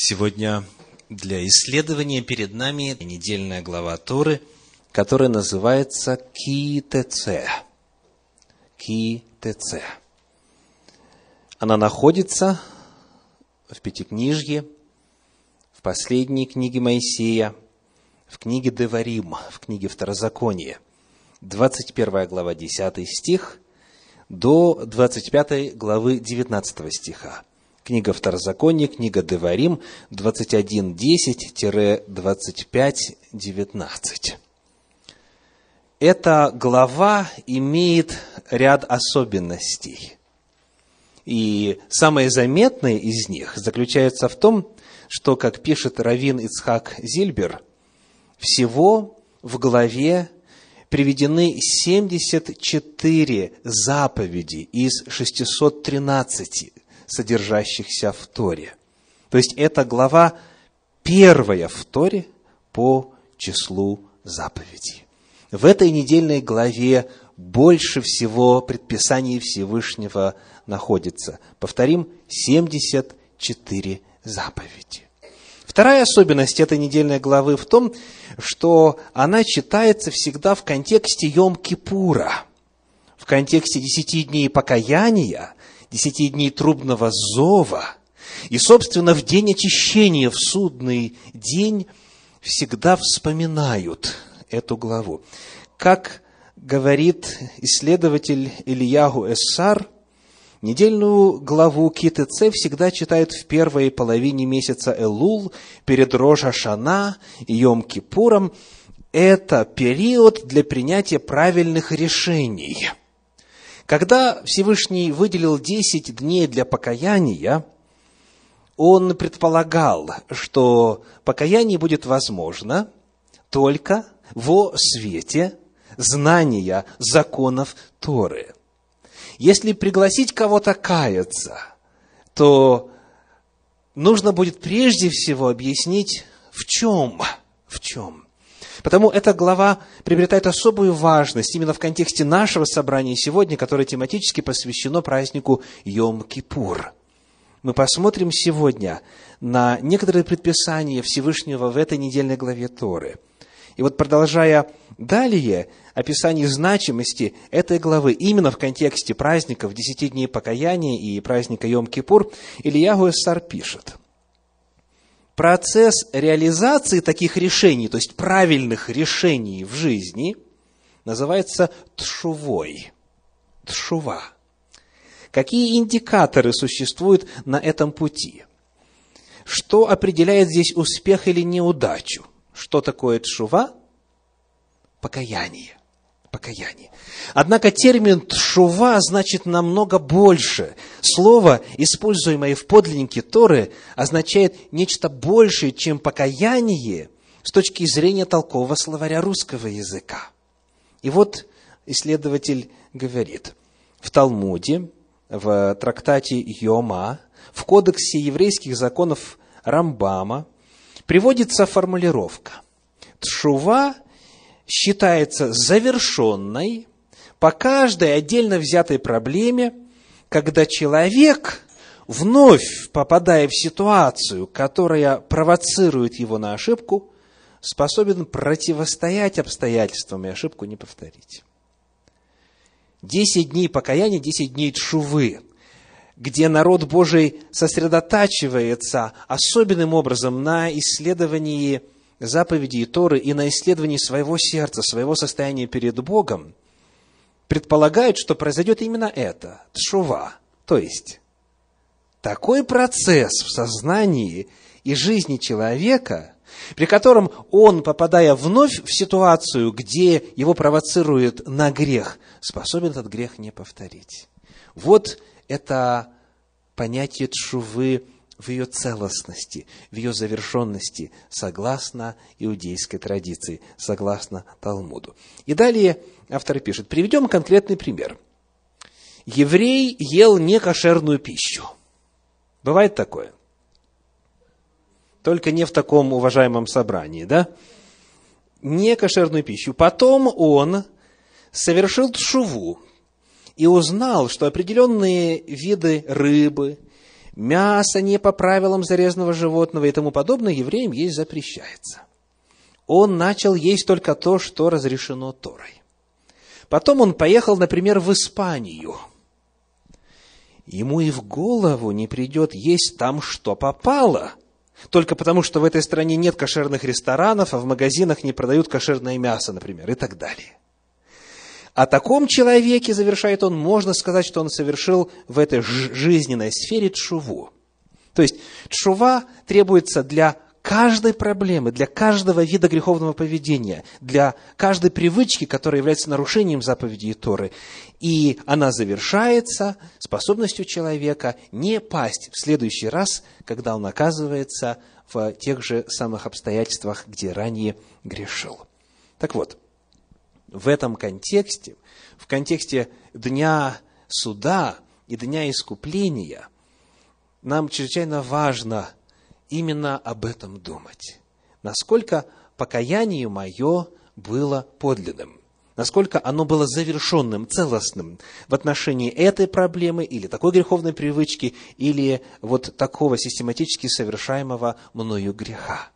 Сегодня для исследования перед нами недельная глава Торы, которая называется Ки-ТЦ. Ки-ТЦ. Она находится в Пятикнижье, в последней книге Моисея, в книге Деварим, в книге Второзакония, 21 глава, 10 стих, до 25 главы 19 стиха. Книга Второзакония, книга Деварим, 21.10-25.19. Эта глава имеет ряд особенностей. И самое заметное из них заключается в том, что, как пишет Равин Ицхак Зильбер, всего в главе приведены 74 заповеди из 613 содержащихся в Торе. То есть это глава первая в Торе по числу заповедей. В этой недельной главе больше всего предписаний Всевышнего находится. Повторим, 74 заповеди. Вторая особенность этой недельной главы в том, что она читается всегда в контексте Йом-Кипура, в контексте десяти дней покаяния десяти дней трубного зова, и, собственно, в день очищения, в судный день, всегда вспоминают эту главу. Как говорит исследователь Ильягу Эссар, недельную главу КТЦ всегда читают в первой половине месяца Элул, перед Рожа Шана и Йом-Кипуром. Это период для принятия правильных решений – когда Всевышний выделил 10 дней для покаяния, он предполагал, что покаяние будет возможно только во свете знания законов Торы. Если пригласить кого-то каяться, то нужно будет прежде всего объяснить, в чем, в чем. Потому эта глава приобретает особую важность именно в контексте нашего собрания сегодня, которое тематически посвящено празднику Йом-Кипур. Мы посмотрим сегодня на некоторые предписания Всевышнего в этой недельной главе Торы. И вот продолжая далее описание значимости этой главы именно в контексте праздников десяти дней покаяния и праздника Йом-Кипур, Ильягу Эссар пишет – процесс реализации таких решений, то есть правильных решений в жизни, называется тшувой. Тшува. Какие индикаторы существуют на этом пути? Что определяет здесь успех или неудачу? Что такое тшува? Покаяние покаяние. Однако термин «тшува» значит намного больше. Слово, используемое в подлиннике Торы, означает нечто большее, чем покаяние с точки зрения толкового словаря русского языка. И вот исследователь говорит, в Талмуде, в трактате Йома, в кодексе еврейских законов Рамбама приводится формулировка. Тшува считается завершенной по каждой отдельно взятой проблеме, когда человек, вновь попадая в ситуацию, которая провоцирует его на ошибку, способен противостоять обстоятельствам и ошибку не повторить. Десять дней покаяния, десять дней чувы, где народ Божий сосредотачивается особенным образом на исследовании заповедей Торы и на исследовании своего сердца, своего состояния перед Богом, предполагают, что произойдет именно это, тшува. То есть, такой процесс в сознании и жизни человека, при котором он, попадая вновь в ситуацию, где его провоцирует на грех, способен этот грех не повторить. Вот это понятие тшувы в ее целостности, в ее завершенности, согласно иудейской традиции, согласно Талмуду. И далее автор пишет, приведем конкретный пример. Еврей ел некошерную пищу. Бывает такое? Только не в таком уважаемом собрании, да? Некошерную пищу. Потом он совершил тшуву и узнал, что определенные виды рыбы, мясо не по правилам зарезанного животного и тому подобное евреям есть запрещается. Он начал есть только то, что разрешено Торой. Потом он поехал, например, в Испанию. Ему и в голову не придет есть там, что попало. Только потому, что в этой стране нет кошерных ресторанов, а в магазинах не продают кошерное мясо, например, и так далее. О таком человеке, завершает он, можно сказать, что он совершил в этой жизненной сфере чуву. То есть, чува требуется для каждой проблемы, для каждого вида греховного поведения, для каждой привычки, которая является нарушением заповедей Торы. И она завершается способностью человека не пасть в следующий раз, когда он оказывается в тех же самых обстоятельствах, где ранее грешил. Так вот, в этом контексте, в контексте Дня суда и Дня искупления, нам чрезвычайно важно именно об этом думать. Насколько покаяние мое было подлинным, насколько оно было завершенным, целостным в отношении этой проблемы или такой греховной привычки, или вот такого систематически совершаемого мною греха.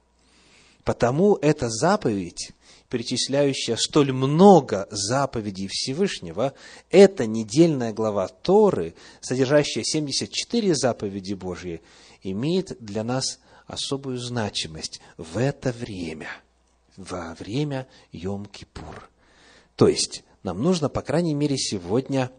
Потому эта заповедь перечисляющая столь много заповедей Всевышнего, эта недельная глава Торы, содержащая 74 заповеди Божьи, имеет для нас особую значимость в это время, во время Йом-Кипур. То есть, нам нужно, по крайней мере, сегодня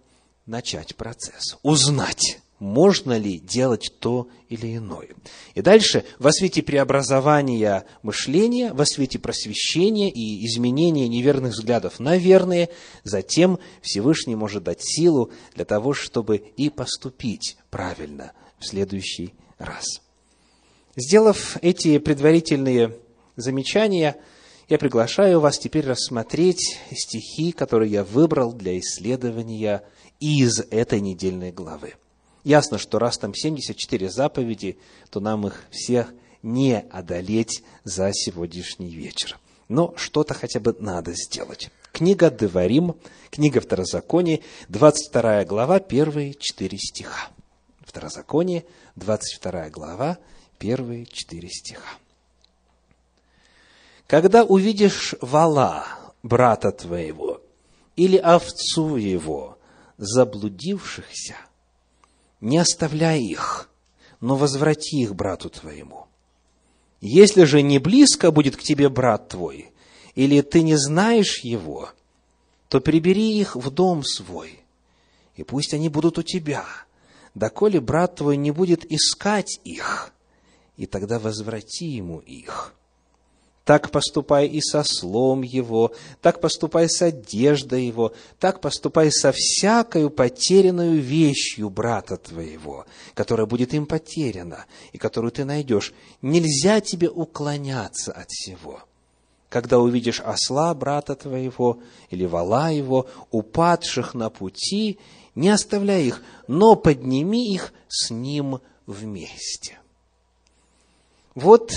начать процесс, узнать, можно ли делать то или иное. И дальше, во свете преобразования мышления, во свете просвещения и изменения неверных взглядов на верные, затем Всевышний может дать силу для того, чтобы и поступить правильно в следующий раз. Сделав эти предварительные замечания, я приглашаю вас теперь рассмотреть стихи, которые я выбрал для исследования из этой недельной главы. Ясно, что раз там 74 заповеди, то нам их всех не одолеть за сегодняшний вечер. Но что-то хотя бы надо сделать. Книга Деварим, книга Второзакония, 22 глава, первые четыре стиха. Второзаконие, 22 глава, первые четыре стиха. Когда увидишь вала, брата твоего, или овцу его, заблудившихся – не оставляй их, но возврати их брату твоему. Если же не близко будет к тебе брат твой, или ты не знаешь его, то прибери их в дом свой, и пусть они будут у тебя, доколе брат твой не будет искать их, и тогда возврати ему их так поступай и со слом его, так поступай с одеждой его, так поступай со всякою потерянную вещью брата твоего, которая будет им потеряна, и которую ты найдешь. Нельзя тебе уклоняться от всего. Когда увидишь осла брата твоего или вала его, упадших на пути, не оставляй их, но подними их с ним вместе. Вот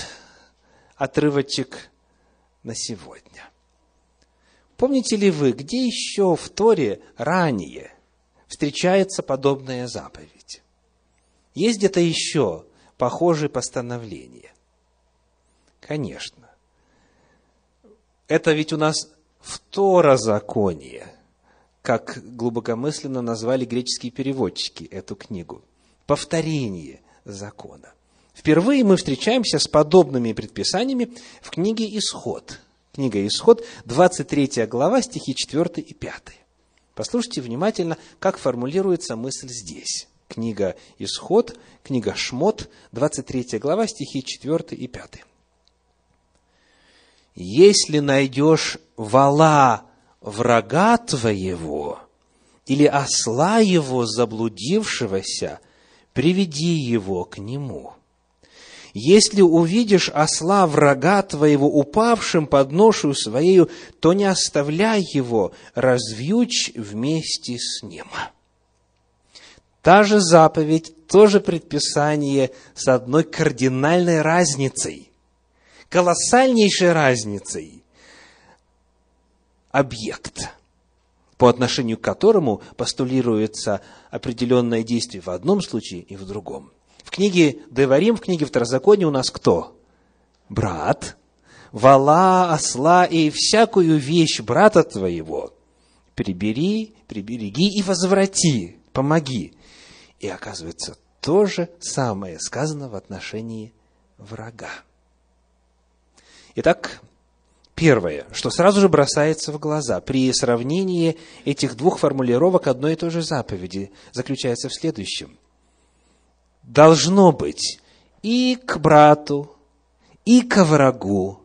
отрывочек на сегодня. Помните ли вы, где еще в Торе ранее встречается подобная заповедь? Есть где-то еще похожие постановления? Конечно. Это ведь у нас второзаконие, как глубокомысленно назвали греческие переводчики эту книгу. Повторение закона. Впервые мы встречаемся с подобными предписаниями в книге «Исход». Книга «Исход», 23 глава, стихи 4 и 5. Послушайте внимательно, как формулируется мысль здесь. Книга «Исход», книга «Шмот», 23 глава, стихи 4 и 5. «Если найдешь вала врага твоего или осла его заблудившегося, приведи его к нему» Если увидишь осла врага твоего упавшим под ношу своею, то не оставляй его, развьючь вместе с ним. Та же заповедь, то же предписание с одной кардинальной разницей, колоссальнейшей разницей. Объект, по отношению к которому постулируется определенное действие в одном случае и в другом. В книге Деварим, в книге Второзакония у нас кто? Брат. Вала, осла и всякую вещь брата твоего прибери, прибереги и возврати, помоги. И оказывается, то же самое сказано в отношении врага. Итак, первое, что сразу же бросается в глаза при сравнении этих двух формулировок одной и той же заповеди, заключается в следующем. Должно быть и к брату, и к врагу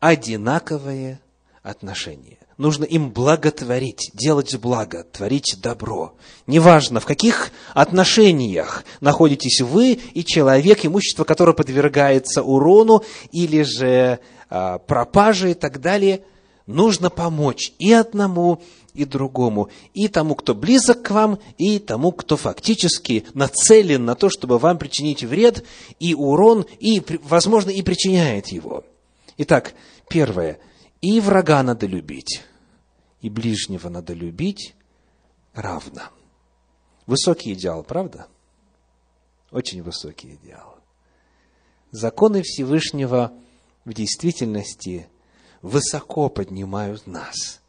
одинаковое отношение нужно им благотворить, делать благо, творить добро. Неважно, в каких отношениях находитесь вы и человек, имущество которое подвергается урону или же а, пропаже и так далее, нужно помочь и одному, и другому, и тому, кто близок к вам, и тому, кто фактически нацелен на то, чтобы вам причинить вред и урон, и, возможно, и причиняет его. Итак, первое. И врага надо любить и ближнего надо любить равно. Высокий идеал, правда? Очень высокий идеал. Законы Всевышнего в действительности высоко поднимают нас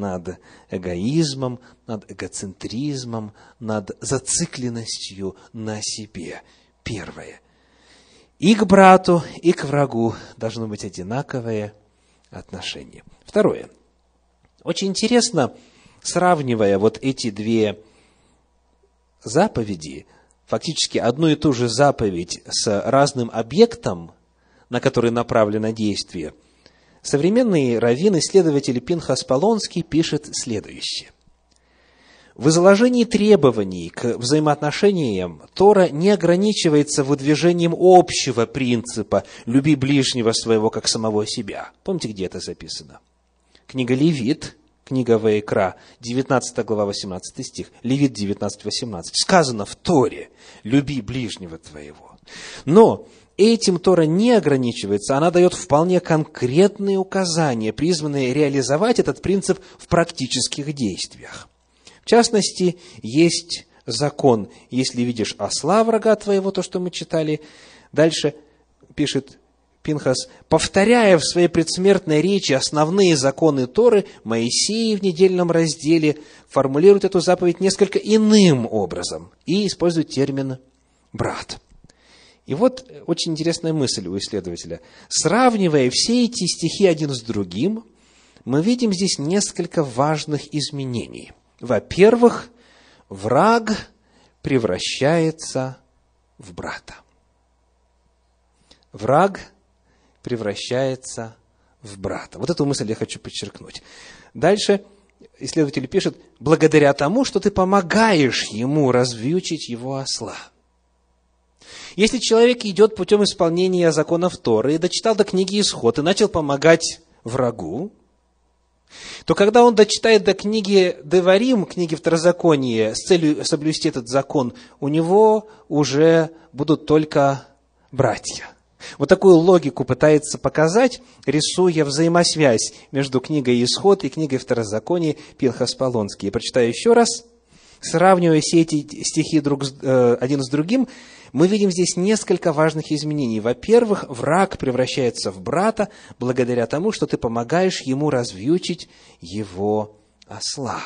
над эгоизмом, над эгоцентризмом, над зацикленностью на себе. Первое. И к брату, и к врагу должно быть одинаковое отношение. Второе. Очень интересно, сравнивая вот эти две заповеди, фактически одну и ту же заповедь с разным объектом, на который направлено действие, современный раввин, исследователь Пинхас Полонский пишет следующее. В изложении требований к взаимоотношениям Тора не ограничивается выдвижением общего принципа «люби ближнего своего, как самого себя». Помните, где это записано? Книга Левит, книга Ваикра, 19 глава, 18 стих, Левит 19, 18. Сказано в Торе, люби ближнего твоего. Но этим Тора не ограничивается, она дает вполне конкретные указания, призванные реализовать этот принцип в практических действиях. В частности, есть закон, если видишь осла врага твоего, то, что мы читали, дальше пишет Пинхас, повторяя в своей предсмертной речи основные законы Торы, Моисей в недельном разделе формулирует эту заповедь несколько иным образом и использует термин «брат». И вот очень интересная мысль у исследователя. Сравнивая все эти стихи один с другим, мы видим здесь несколько важных изменений. Во-первых, враг превращается в брата. Враг превращается в брата. Вот эту мысль я хочу подчеркнуть. Дальше исследователь пишет, благодаря тому, что ты помогаешь ему развьючить его осла. Если человек идет путем исполнения законов Торы и дочитал до книги Исход и начал помогать врагу, то когда он дочитает до книги Деварим, книги Второзакония, с целью соблюсти этот закон, у него уже будут только братья – вот такую логику пытается показать, рисуя взаимосвязь между книгой «Исход» и книгой «Второзаконие» Пинхас Полонский. Я прочитаю еще раз. Сравнивая все эти стихи друг э, один с другим, мы видим здесь несколько важных изменений. Во-первых, враг превращается в брата благодаря тому, что ты помогаешь ему развьючить его осла.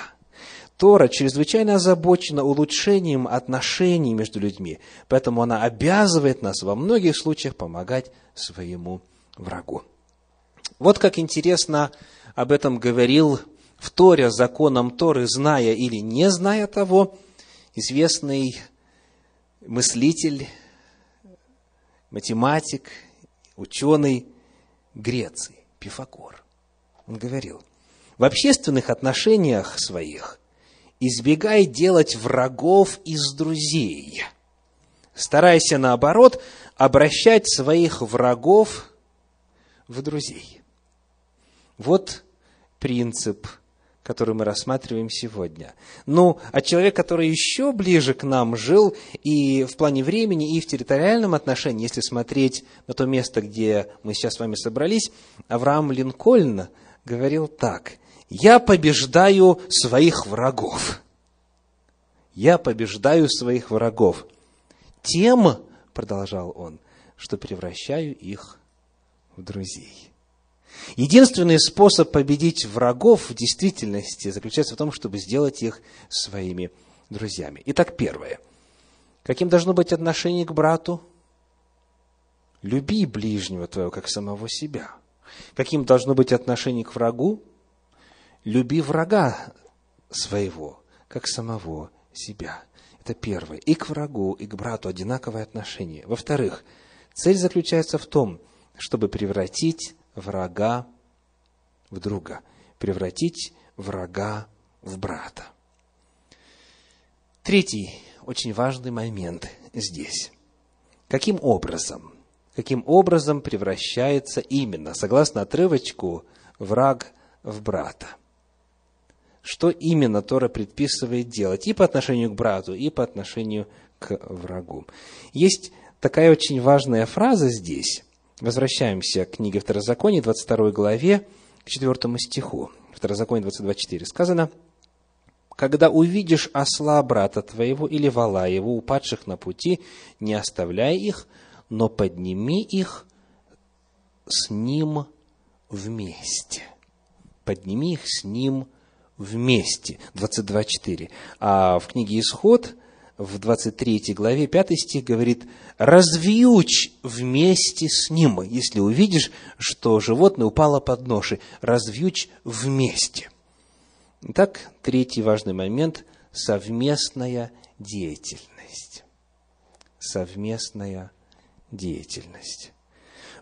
Тора чрезвычайно озабочена улучшением отношений между людьми, поэтому она обязывает нас во многих случаях помогать своему врагу. Вот как интересно об этом говорил в Торе, законом Торы, зная или не зная того, известный мыслитель, математик, ученый Греции, Пифагор. Он говорил, в общественных отношениях своих избегай делать врагов из друзей. Старайся, наоборот, обращать своих врагов в друзей. Вот принцип, который мы рассматриваем сегодня. Ну, а человек, который еще ближе к нам жил и в плане времени, и в территориальном отношении, если смотреть на то место, где мы сейчас с вами собрались, Авраам Линкольн говорил так – я побеждаю своих врагов. Я побеждаю своих врагов тем, продолжал он, что превращаю их в друзей. Единственный способ победить врагов в действительности заключается в том, чтобы сделать их своими друзьями. Итак, первое. Каким должно быть отношение к брату? Люби ближнего твоего, как самого себя. Каким должно быть отношение к врагу? Люби врага своего, как самого себя. Это первое. И к врагу, и к брату одинаковое отношение. Во-вторых, цель заключается в том, чтобы превратить врага в друга, превратить врага в брата. Третий очень важный момент здесь. Каким образом? Каким образом превращается именно, согласно отрывочку, враг в брата? Что именно Тора предписывает делать и по отношению к брату, и по отношению к врагу? Есть такая очень важная фраза здесь, Возвращаемся к книге Второзакония, 22 главе, к 4 стиху. Второзаконие 22.4 сказано, «Когда увидишь осла брата твоего или вала его, упадших на пути, не оставляй их, но подними их с ним вместе». Подними их с ним вместе. 22.4. А в книге Исход в 23 главе, 5 стих говорит, «Развьючь вместе с ним». Если увидишь, что животное упало под ноши, развьючь вместе. Итак, третий важный момент – совместная деятельность. Совместная деятельность.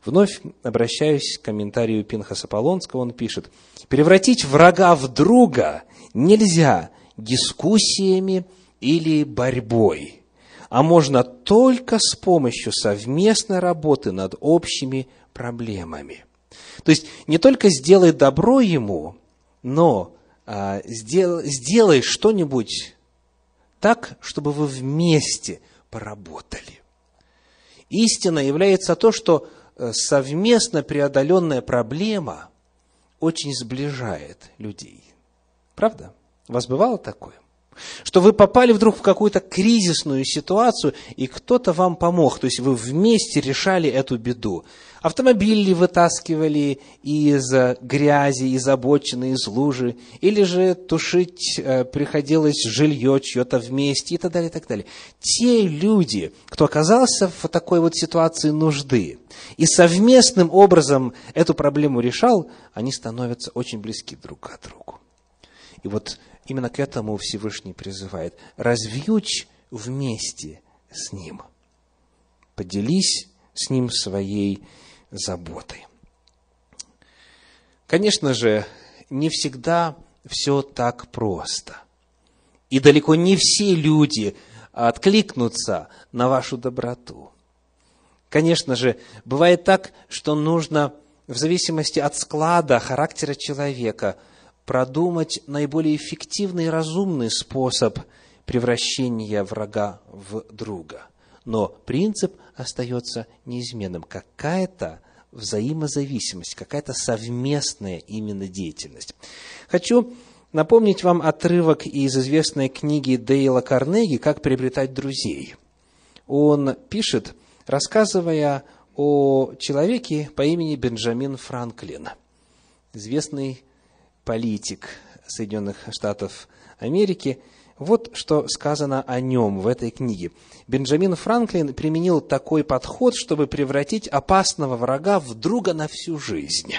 Вновь обращаюсь к комментарию Пинхаса Полонского, он пишет, «Превратить врага в друга нельзя дискуссиями, или борьбой, а можно только с помощью совместной работы над общими проблемами. То есть не только сделай добро ему, но а, сделай, сделай что-нибудь так, чтобы вы вместе поработали. Истина является то, что э, совместно преодоленная проблема очень сближает людей. Правда? У вас бывало такое? Что вы попали вдруг в какую-то кризисную ситуацию, и кто-то вам помог, то есть вы вместе решали эту беду. Автомобили вытаскивали из грязи, из обочины, из лужи, или же тушить э, приходилось жилье чье-то вместе и так далее, и так далее. Те люди, кто оказался в такой вот ситуации нужды, и совместным образом эту проблему решал, они становятся очень близки друг к другу. И вот Именно к этому Всевышний призывает. Развьючь вместе с Ним. Поделись с Ним своей заботой. Конечно же, не всегда все так просто. И далеко не все люди откликнутся на вашу доброту. Конечно же, бывает так, что нужно в зависимости от склада характера человека – продумать наиболее эффективный и разумный способ превращения врага в друга. Но принцип остается неизменным. Какая-то взаимозависимость, какая-то совместная именно деятельность. Хочу напомнить вам отрывок из известной книги Дейла Карнеги «Как приобретать друзей». Он пишет, рассказывая о человеке по имени Бенджамин Франклин, известный политик Соединенных Штатов Америки, вот что сказано о нем в этой книге. Бенджамин Франклин применил такой подход, чтобы превратить опасного врага в друга на всю жизнь.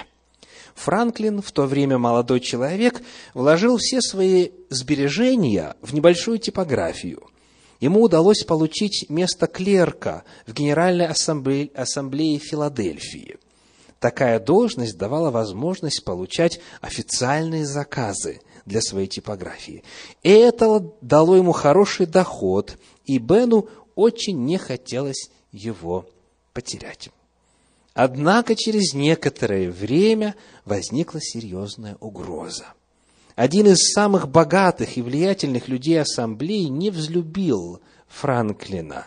Франклин, в то время молодой человек, вложил все свои сбережения в небольшую типографию. Ему удалось получить место клерка в Генеральной ассамблее, ассамблее Филадельфии. Такая должность давала возможность получать официальные заказы для своей типографии. И это дало ему хороший доход, и Бену очень не хотелось его потерять. Однако через некоторое время возникла серьезная угроза. Один из самых богатых и влиятельных людей ассамблеи не взлюбил Франклина.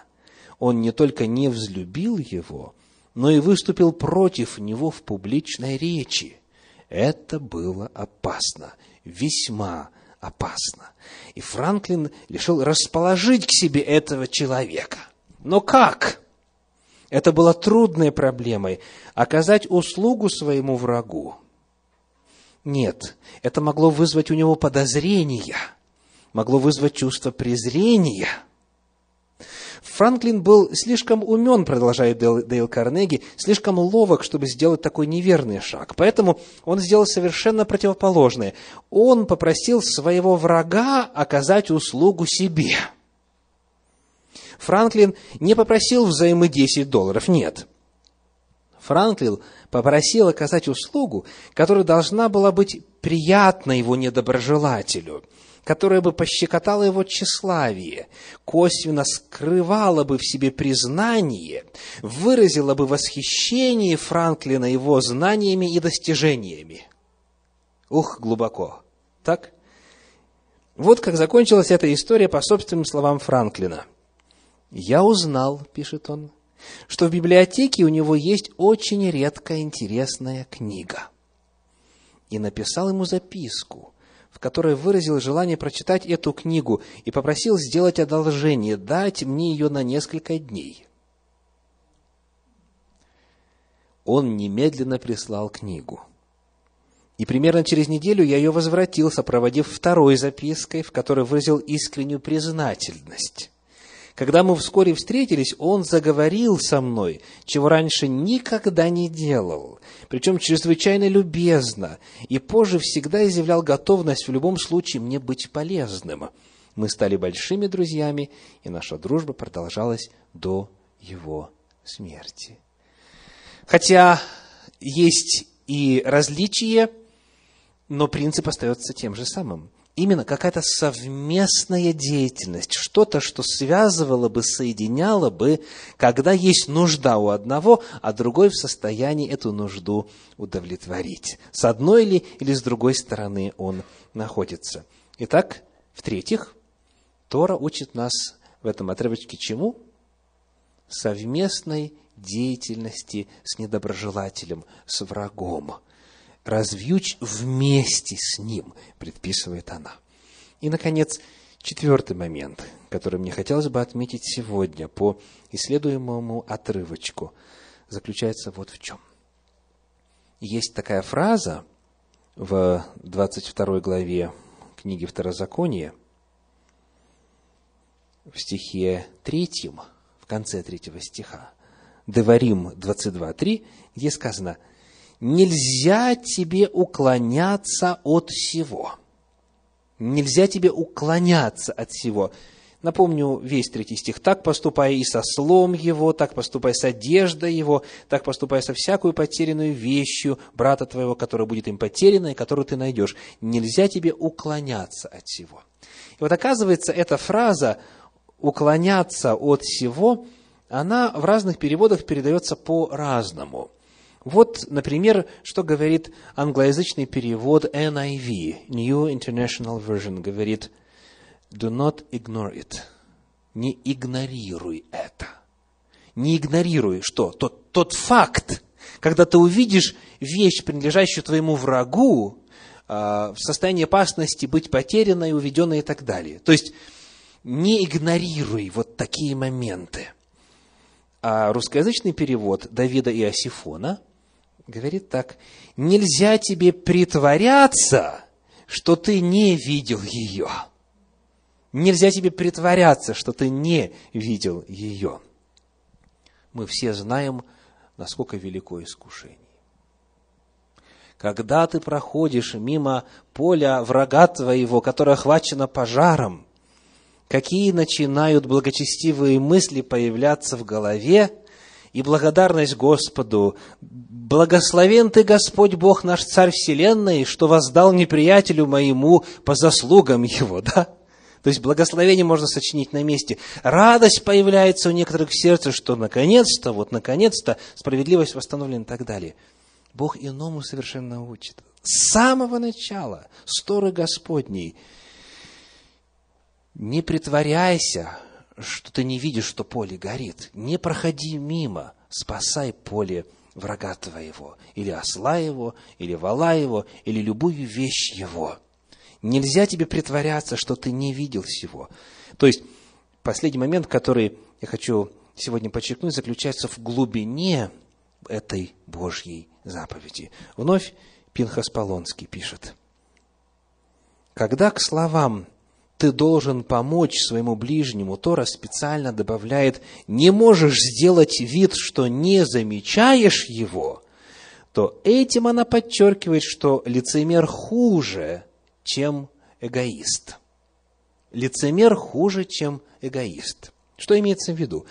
Он не только не взлюбил его, но и выступил против него в публичной речи. Это было опасно, весьма опасно. И Франклин решил расположить к себе этого человека. Но как? Это было трудной проблемой – оказать услугу своему врагу. Нет, это могло вызвать у него подозрения, могло вызвать чувство презрения – Франклин был слишком умен, продолжает Дейл, Карнеги, слишком ловок, чтобы сделать такой неверный шаг. Поэтому он сделал совершенно противоположное. Он попросил своего врага оказать услугу себе. Франклин не попросил взаймы 10 долларов, нет. Франклин попросил оказать услугу, которая должна была быть приятна его недоброжелателю – которая бы пощекотала его тщеславие, косвенно скрывала бы в себе признание, выразила бы восхищение Франклина его знаниями и достижениями. Ух, глубоко. Так? Вот как закончилась эта история по собственным словам Франклина. «Я узнал, — пишет он, — что в библиотеке у него есть очень редкая интересная книга. И написал ему записку, в которой выразил желание прочитать эту книгу и попросил сделать одолжение, дать мне ее на несколько дней. Он немедленно прислал книгу. И примерно через неделю я ее возвратил, сопроводив второй запиской, в которой выразил искреннюю признательность. Когда мы вскоре встретились, он заговорил со мной, чего раньше никогда не делал, причем чрезвычайно любезно, и позже всегда изъявлял готовность в любом случае мне быть полезным. Мы стали большими друзьями, и наша дружба продолжалась до его смерти. Хотя есть и различия, но принцип остается тем же самым именно какая-то совместная деятельность, что-то, что связывало бы, соединяло бы, когда есть нужда у одного, а другой в состоянии эту нужду удовлетворить. С одной ли или с другой стороны он находится. Итак, в-третьих, Тора учит нас в этом отрывочке чему? Совместной деятельности с недоброжелателем, с врагом – развьючь вместе с ним, предписывает она. И, наконец, четвертый момент, который мне хотелось бы отметить сегодня по исследуемому отрывочку, заключается вот в чем. Есть такая фраза в 22 главе книги Второзакония, в стихе третьем, в конце третьего стиха, Деварим 22.3, где сказано – нельзя тебе уклоняться от всего. Нельзя тебе уклоняться от всего. Напомню весь третий стих. «Так поступай и со слом его, так поступай с одеждой его, так поступай со всякую потерянную вещью брата твоего, которая будет им потеряна и которую ты найдешь. Нельзя тебе уклоняться от всего». И вот оказывается, эта фраза «уклоняться от всего», она в разных переводах передается по-разному – вот, например, что говорит англоязычный перевод NIV, New International Version, говорит «Do not ignore it». Не игнорируй это. Не игнорируй что? Тот, тот факт, когда ты увидишь вещь, принадлежащую твоему врагу, а, в состоянии опасности быть потерянной, уведенной и так далее. То есть, не игнорируй вот такие моменты. А русскоязычный перевод Давида и Асифона говорит так, нельзя тебе притворяться, что ты не видел ее. Нельзя тебе притворяться, что ты не видел ее. Мы все знаем, насколько велико искушение. Когда ты проходишь мимо поля врага твоего, которое охвачено пожаром, какие начинают благочестивые мысли появляться в голове, и благодарность Господу. Благословен Ты, Господь Бог наш Царь Вселенной, что воздал неприятелю моему по заслугам его, да? То есть благословение можно сочинить на месте. Радость появляется у некоторых в сердце, что наконец-то, вот наконец-то справедливость восстановлена и так далее. Бог иному совершенно учит. С самого начала, сторы Господней, не притворяйся, что ты не видишь, что поле горит. Не проходи мимо, спасай поле врага твоего, или осла его, или вала его, или любую вещь его. Нельзя тебе притворяться, что ты не видел всего. То есть, последний момент, который я хочу сегодня подчеркнуть, заключается в глубине этой Божьей заповеди. Вновь Пинхас Полонский пишет. Когда к словам «ты должен помочь своему ближнему», Тора специально добавляет «не можешь сделать вид, что не замечаешь его», то этим она подчеркивает, что лицемер хуже, чем эгоист. Лицемер хуже, чем эгоист. Что имеется в виду?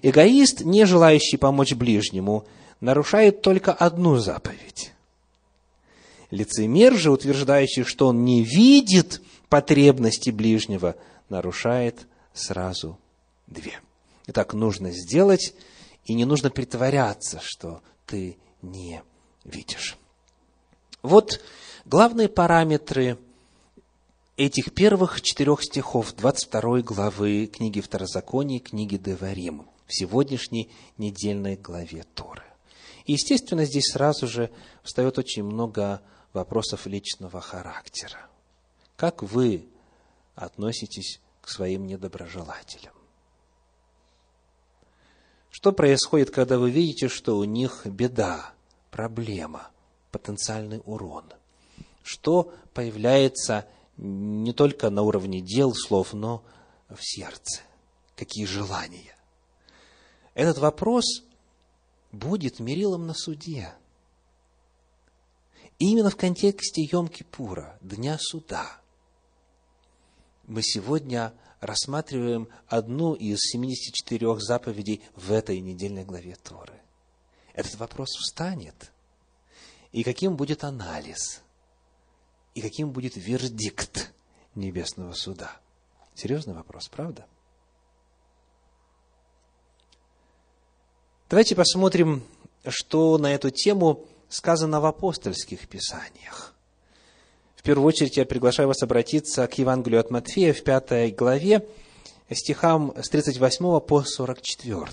Эгоист, не желающий помочь ближнему, нарушает только одну заповедь. Лицемер же, утверждающий, что он не видит потребности ближнего, нарушает сразу две. Итак, нужно сделать, и не нужно притворяться, что ты не видишь. Вот главные параметры этих первых четырех стихов 22 главы книги Второзакония, книги Деварим, в сегодняшней недельной главе Торы. И, естественно, здесь сразу же встает очень много вопросов личного характера. Как вы относитесь к своим недоброжелателям? Что происходит, когда вы видите, что у них беда, проблема, потенциальный урон? Что появляется не только на уровне дел, слов, но в сердце? Какие желания? Этот вопрос будет мерилом на суде. именно в контексте Йом-Кипура, Дня Суда, мы сегодня рассматриваем одну из 74 заповедей в этой недельной главе Торы. Этот вопрос встанет. И каким будет анализ? И каким будет вердикт Небесного Суда? Серьезный вопрос, правда? Давайте посмотрим, что на эту тему сказано в апостольских писаниях. В первую очередь я приглашаю вас обратиться к Евангелию от Матфея в пятой главе, стихам с 38 по 44.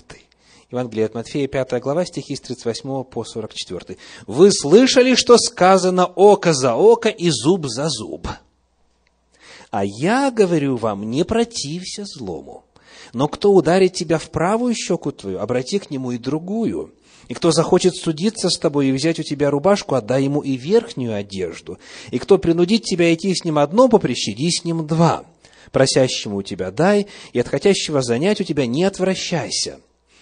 Евангелие от Матфея, 5 глава, стихи с 38 по 44. «Вы слышали, что сказано око за око и зуб за зуб? А я говорю вам, не протився злому. Но кто ударит тебя в правую щеку твою, обрати к нему и другую. И кто захочет судиться с тобой и взять у тебя рубашку, отдай ему и верхнюю одежду. И кто принудит тебя идти с ним одно поприще, иди с ним два. Просящему у тебя дай, и от хотящего занять у тебя не отвращайся.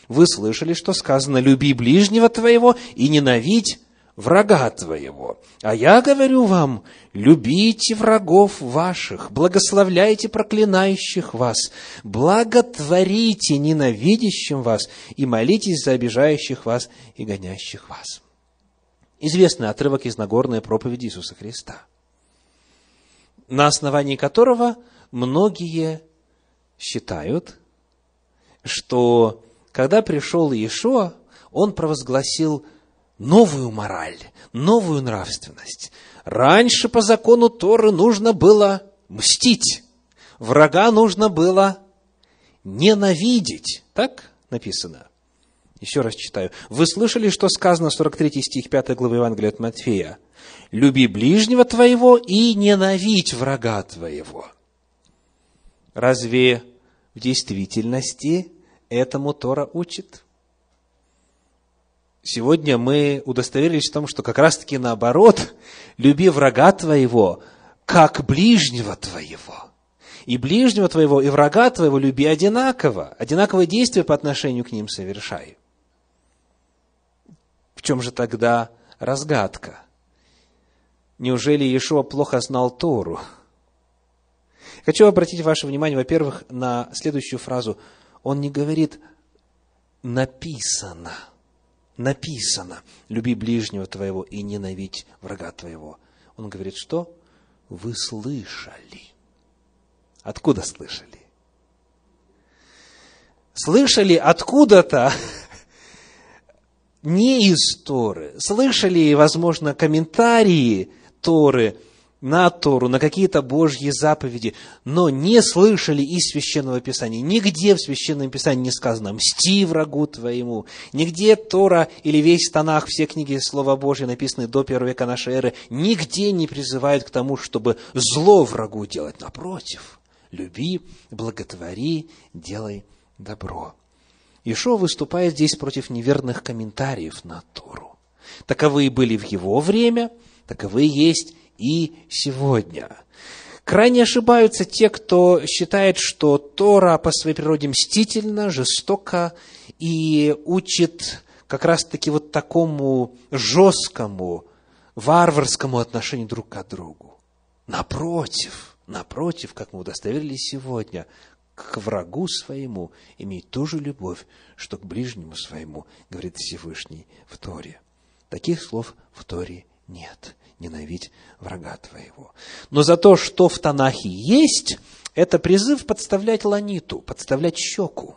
Вы слышали, что сказано, люби ближнего твоего и ненавидь врага твоего. А я говорю вам, любите врагов ваших, благословляйте проклинающих вас, благотворите ненавидящим вас и молитесь за обижающих вас и гонящих вас. Известный отрывок из Нагорной проповеди Иисуса Христа, на основании которого многие считают, что когда пришел Иешуа, он провозгласил – новую мораль, новую нравственность. Раньше по закону Торы нужно было мстить, врага нужно было ненавидеть. Так написано? Еще раз читаю. Вы слышали, что сказано 43 стих 5 главы Евангелия от Матфея? «Люби ближнего твоего и ненавидь врага твоего». Разве в действительности этому Тора учит? Сегодня мы удостоверились в том, что как раз-таки наоборот, люби врага твоего, как ближнего твоего. И ближнего твоего, и врага твоего люби одинаково. Одинаковые действия по отношению к ним совершай. В чем же тогда разгадка? Неужели Иешуа плохо знал Тору? Хочу обратить ваше внимание, во-первых, на следующую фразу. Он не говорит «написано» написано, люби ближнего твоего и ненавидь врага твоего. Он говорит, что? Вы слышали. Откуда слышали? Слышали откуда-то, не из Торы. Слышали, возможно, комментарии Торы – на Тору, на какие-то Божьи заповеди, но не слышали из Священного Писания. Нигде в Священном Писании не сказано «мсти врагу твоему». Нигде Тора или весь Танах, все книги Слова Божьего, написанные до первого века нашей эры, нигде не призывают к тому, чтобы зло врагу делать. Напротив, люби, благотвори, делай добро. Ишо выступает здесь против неверных комментариев на Тору. Таковые были в его время, таковые есть и сегодня. Крайне ошибаются те, кто считает, что Тора по своей природе мстительна, жестока и учит как раз-таки вот такому жесткому, варварскому отношению друг к другу. Напротив, напротив, как мы удостоверились сегодня, к врагу своему имей ту же любовь, что к ближнему своему, говорит Всевышний в Торе. Таких слов в Торе нет ненавидь врага твоего. Но за то, что в Танахе есть, это призыв подставлять ланиту, подставлять щеку.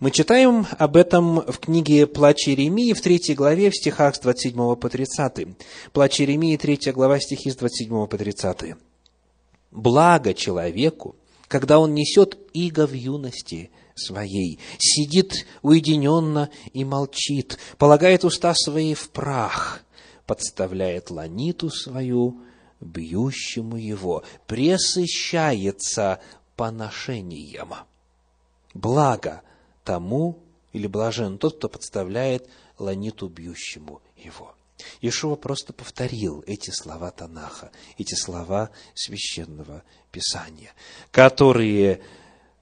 Мы читаем об этом в книге «Плач Иеремии» в третьей главе, в стихах с 27 по 30. «Плач Иеремии», третья глава, стихи с 27 по 30. «Благо человеку, когда он несет иго в юности своей, сидит уединенно и молчит, полагает уста свои в прах, подставляет ланиту свою бьющему его, пресыщается поношением. Благо тому или блажен тот, кто подставляет ланиту бьющему его. Иешуа просто повторил эти слова Танаха, эти слова священного Писания, которые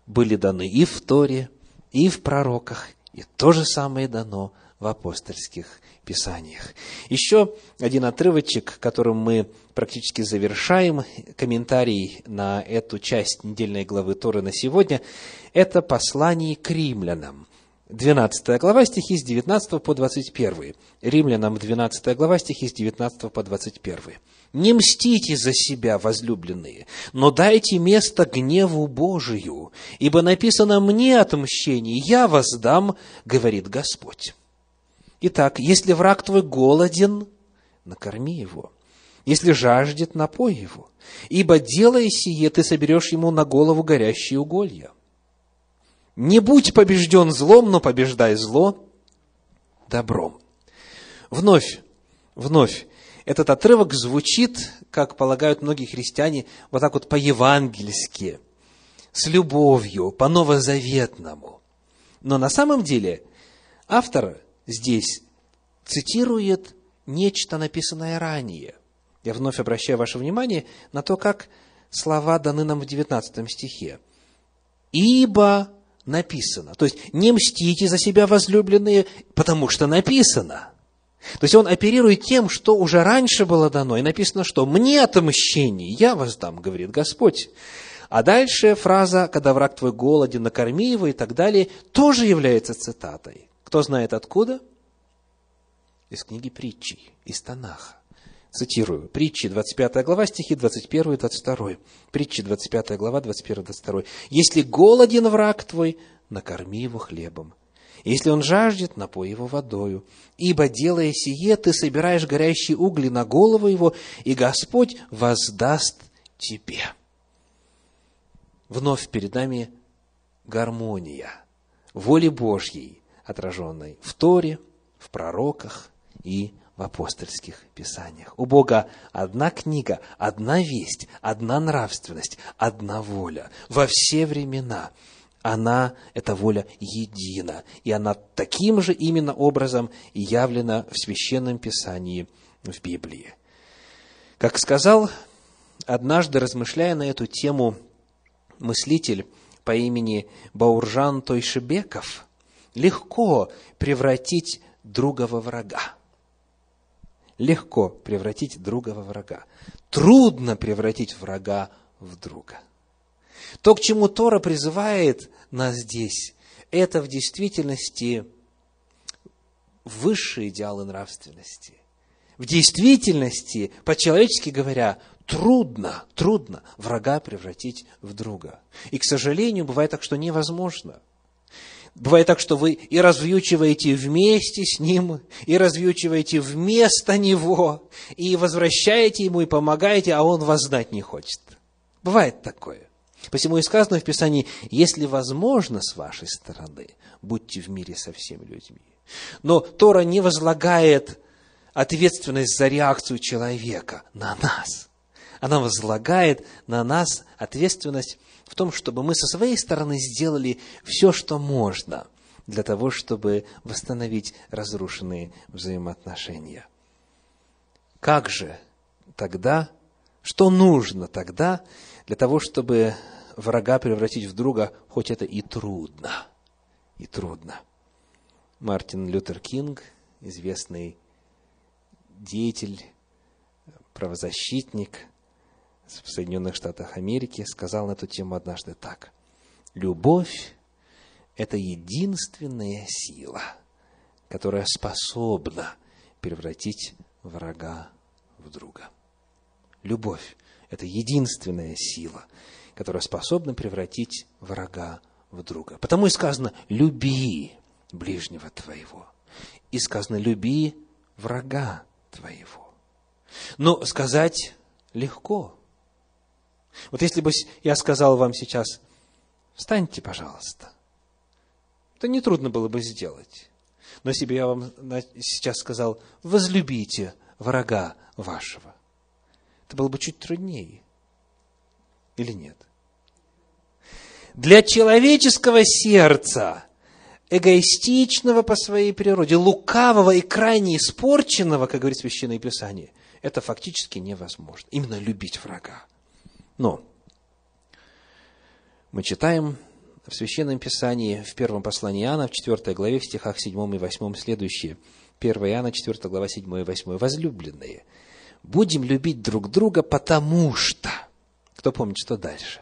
были даны и в Торе, и в пророках, и то же самое дано в апостольских Писаниях. Еще один отрывочек, которым мы практически завершаем комментарий на эту часть недельной главы Торы на сегодня, это послание к римлянам. 12 глава, стихи с 19 по 21. Римлянам 12 глава, стихи с 19 по 21. «Не мстите за себя, возлюбленные, но дайте место гневу Божию, ибо написано «мне отмщение, я воздам», говорит Господь». Итак, если враг твой голоден, накорми его. Если жаждет, напой его. Ибо, делая сие, ты соберешь ему на голову горящие уголья. Не будь побежден злом, но побеждай зло добром. Вновь, вновь, этот отрывок звучит, как полагают многие христиане, вот так вот по-евангельски, с любовью, по-новозаветному. Но на самом деле автор здесь цитирует нечто, написанное ранее. Я вновь обращаю ваше внимание на то, как слова даны нам в 19 стихе. «Ибо написано». То есть, не мстите за себя, возлюбленные, потому что написано. То есть, он оперирует тем, что уже раньше было дано. И написано, что «мне отмщение, я воздам», говорит Господь. А дальше фраза «когда враг твой голоден, накорми его» и так далее, тоже является цитатой. Кто знает откуда? Из книги притчей, из Танаха. Цитирую. Притчи, 25 глава, стихи 21 и 22. Притчи, 25 глава, 21 и 22. «Если голоден враг твой, накорми его хлебом. Если он жаждет, напой его водою. Ибо, делая сие, ты собираешь горящие угли на голову его, и Господь воздаст тебе». Вновь перед нами гармония воли Божьей, отраженной в Торе, в пророках и в апостольских писаниях. У Бога одна книга, одна весть, одна нравственность, одна воля во все времена. Она, эта воля, едина, и она таким же именно образом явлена в Священном Писании в Библии. Как сказал однажды, размышляя на эту тему, мыслитель по имени Бауржан Тойшебеков – легко превратить друга во врага. Легко превратить друга во врага. Трудно превратить врага в друга. То, к чему Тора призывает нас здесь, это в действительности высшие идеалы нравственности. В действительности, по-человечески говоря, трудно, трудно врага превратить в друга. И, к сожалению, бывает так, что невозможно – Бывает так, что вы и развьючиваете вместе с ним, и развьючиваете вместо него, и возвращаете ему, и помогаете, а он вас знать не хочет. Бывает такое. Посему и сказано в Писании, если возможно с вашей стороны, будьте в мире со всеми людьми. Но Тора не возлагает ответственность за реакцию человека на нас. Она возлагает на нас ответственность в том, чтобы мы со своей стороны сделали все, что можно для того, чтобы восстановить разрушенные взаимоотношения. Как же тогда, что нужно тогда для того, чтобы врага превратить в друга, хоть это и трудно, и трудно. Мартин Лютер Кинг, известный деятель, правозащитник в Соединенных Штатах Америки, сказал на эту тему однажды так. Любовь – это единственная сила, которая способна превратить врага в друга. Любовь – это единственная сила, которая способна превратить врага в друга. Потому и сказано «люби ближнего твоего». И сказано «люби врага твоего». Но сказать легко. Вот если бы я сказал вам сейчас «встаньте, пожалуйста», то нетрудно было бы сделать. Но если бы я вам сейчас сказал «возлюбите врага вашего», это было бы чуть труднее. Или нет? Для человеческого сердца, эгоистичного по своей природе, лукавого и крайне испорченного, как говорит Священное Писание, это фактически невозможно. Именно любить врага. Но мы читаем в Священном Писании, в первом послании Иоанна, в 4 главе, в стихах 7 и 8 следующее. 1 Иоанна, 4 глава, 7 и 8. «Возлюбленные, Будем любить друг друга, потому что... Кто помнит, что дальше?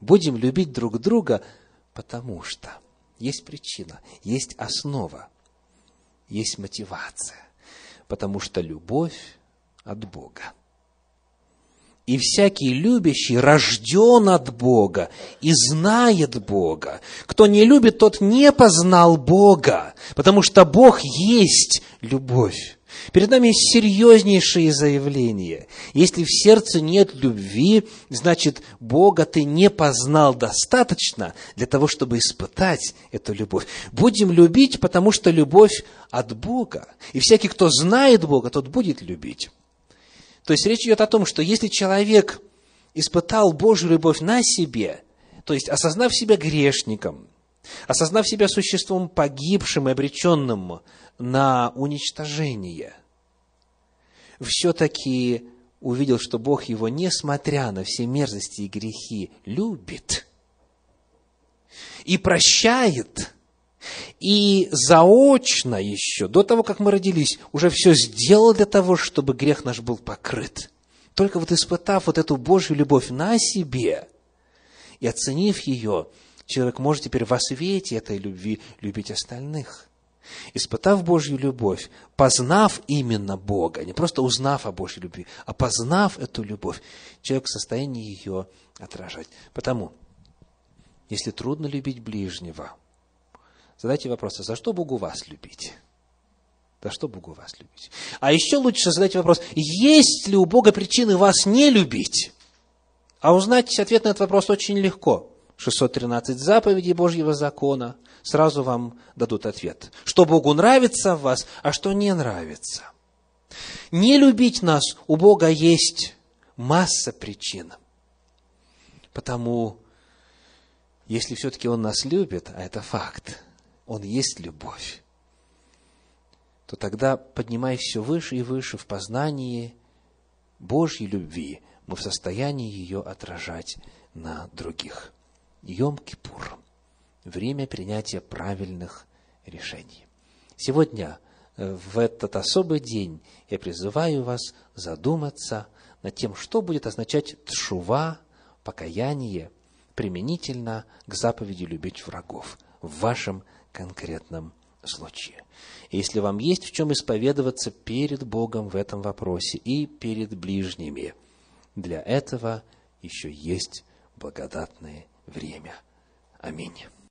Будем любить друг друга, потому что... Есть причина, есть основа, есть мотивация. Потому что любовь от Бога. И всякий любящий рожден от Бога и знает Бога. Кто не любит, тот не познал Бога, потому что Бог есть любовь. Перед нами есть серьезнейшие заявления. Если в сердце нет любви, значит, Бога ты не познал достаточно для того, чтобы испытать эту любовь. Будем любить, потому что любовь от Бога. И всякий, кто знает Бога, тот будет любить. То есть речь идет о том, что если человек испытал Божью любовь на себе, то есть осознав себя грешником, осознав себя существом погибшим и обреченным на уничтожение, все-таки увидел, что Бог его, несмотря на все мерзости и грехи, любит и прощает, и заочно еще, до того, как мы родились, уже все сделал для того, чтобы грех наш был покрыт. Только вот испытав вот эту Божью любовь на себе и оценив ее, человек может теперь во свете этой любви любить остальных – Испытав Божью любовь, познав именно Бога, не просто узнав о Божьей любви, а познав эту любовь, человек в состоянии ее отражать. Потому, если трудно любить ближнего, задайте вопрос, а за что Богу вас любить? За что Богу вас любить? А еще лучше задать вопрос, есть ли у Бога причины вас не любить? А узнать ответ на этот вопрос очень легко. 613 заповедей Божьего закона, сразу вам дадут ответ. Что Богу нравится в вас, а что не нравится. Не любить нас у Бога есть масса причин. Потому, если все-таки Он нас любит, а это факт, Он есть любовь, то тогда, поднимаясь все выше и выше в познании Божьей любви, мы в состоянии ее отражать на других. Йом-Кипур время принятия правильных решений. Сегодня, э, в этот особый день, я призываю вас задуматься над тем, что будет означать тшува, покаяние, применительно к заповеди любить врагов в вашем конкретном случае. Если вам есть в чем исповедоваться перед Богом в этом вопросе и перед ближними, для этого еще есть благодатное время. Аминь.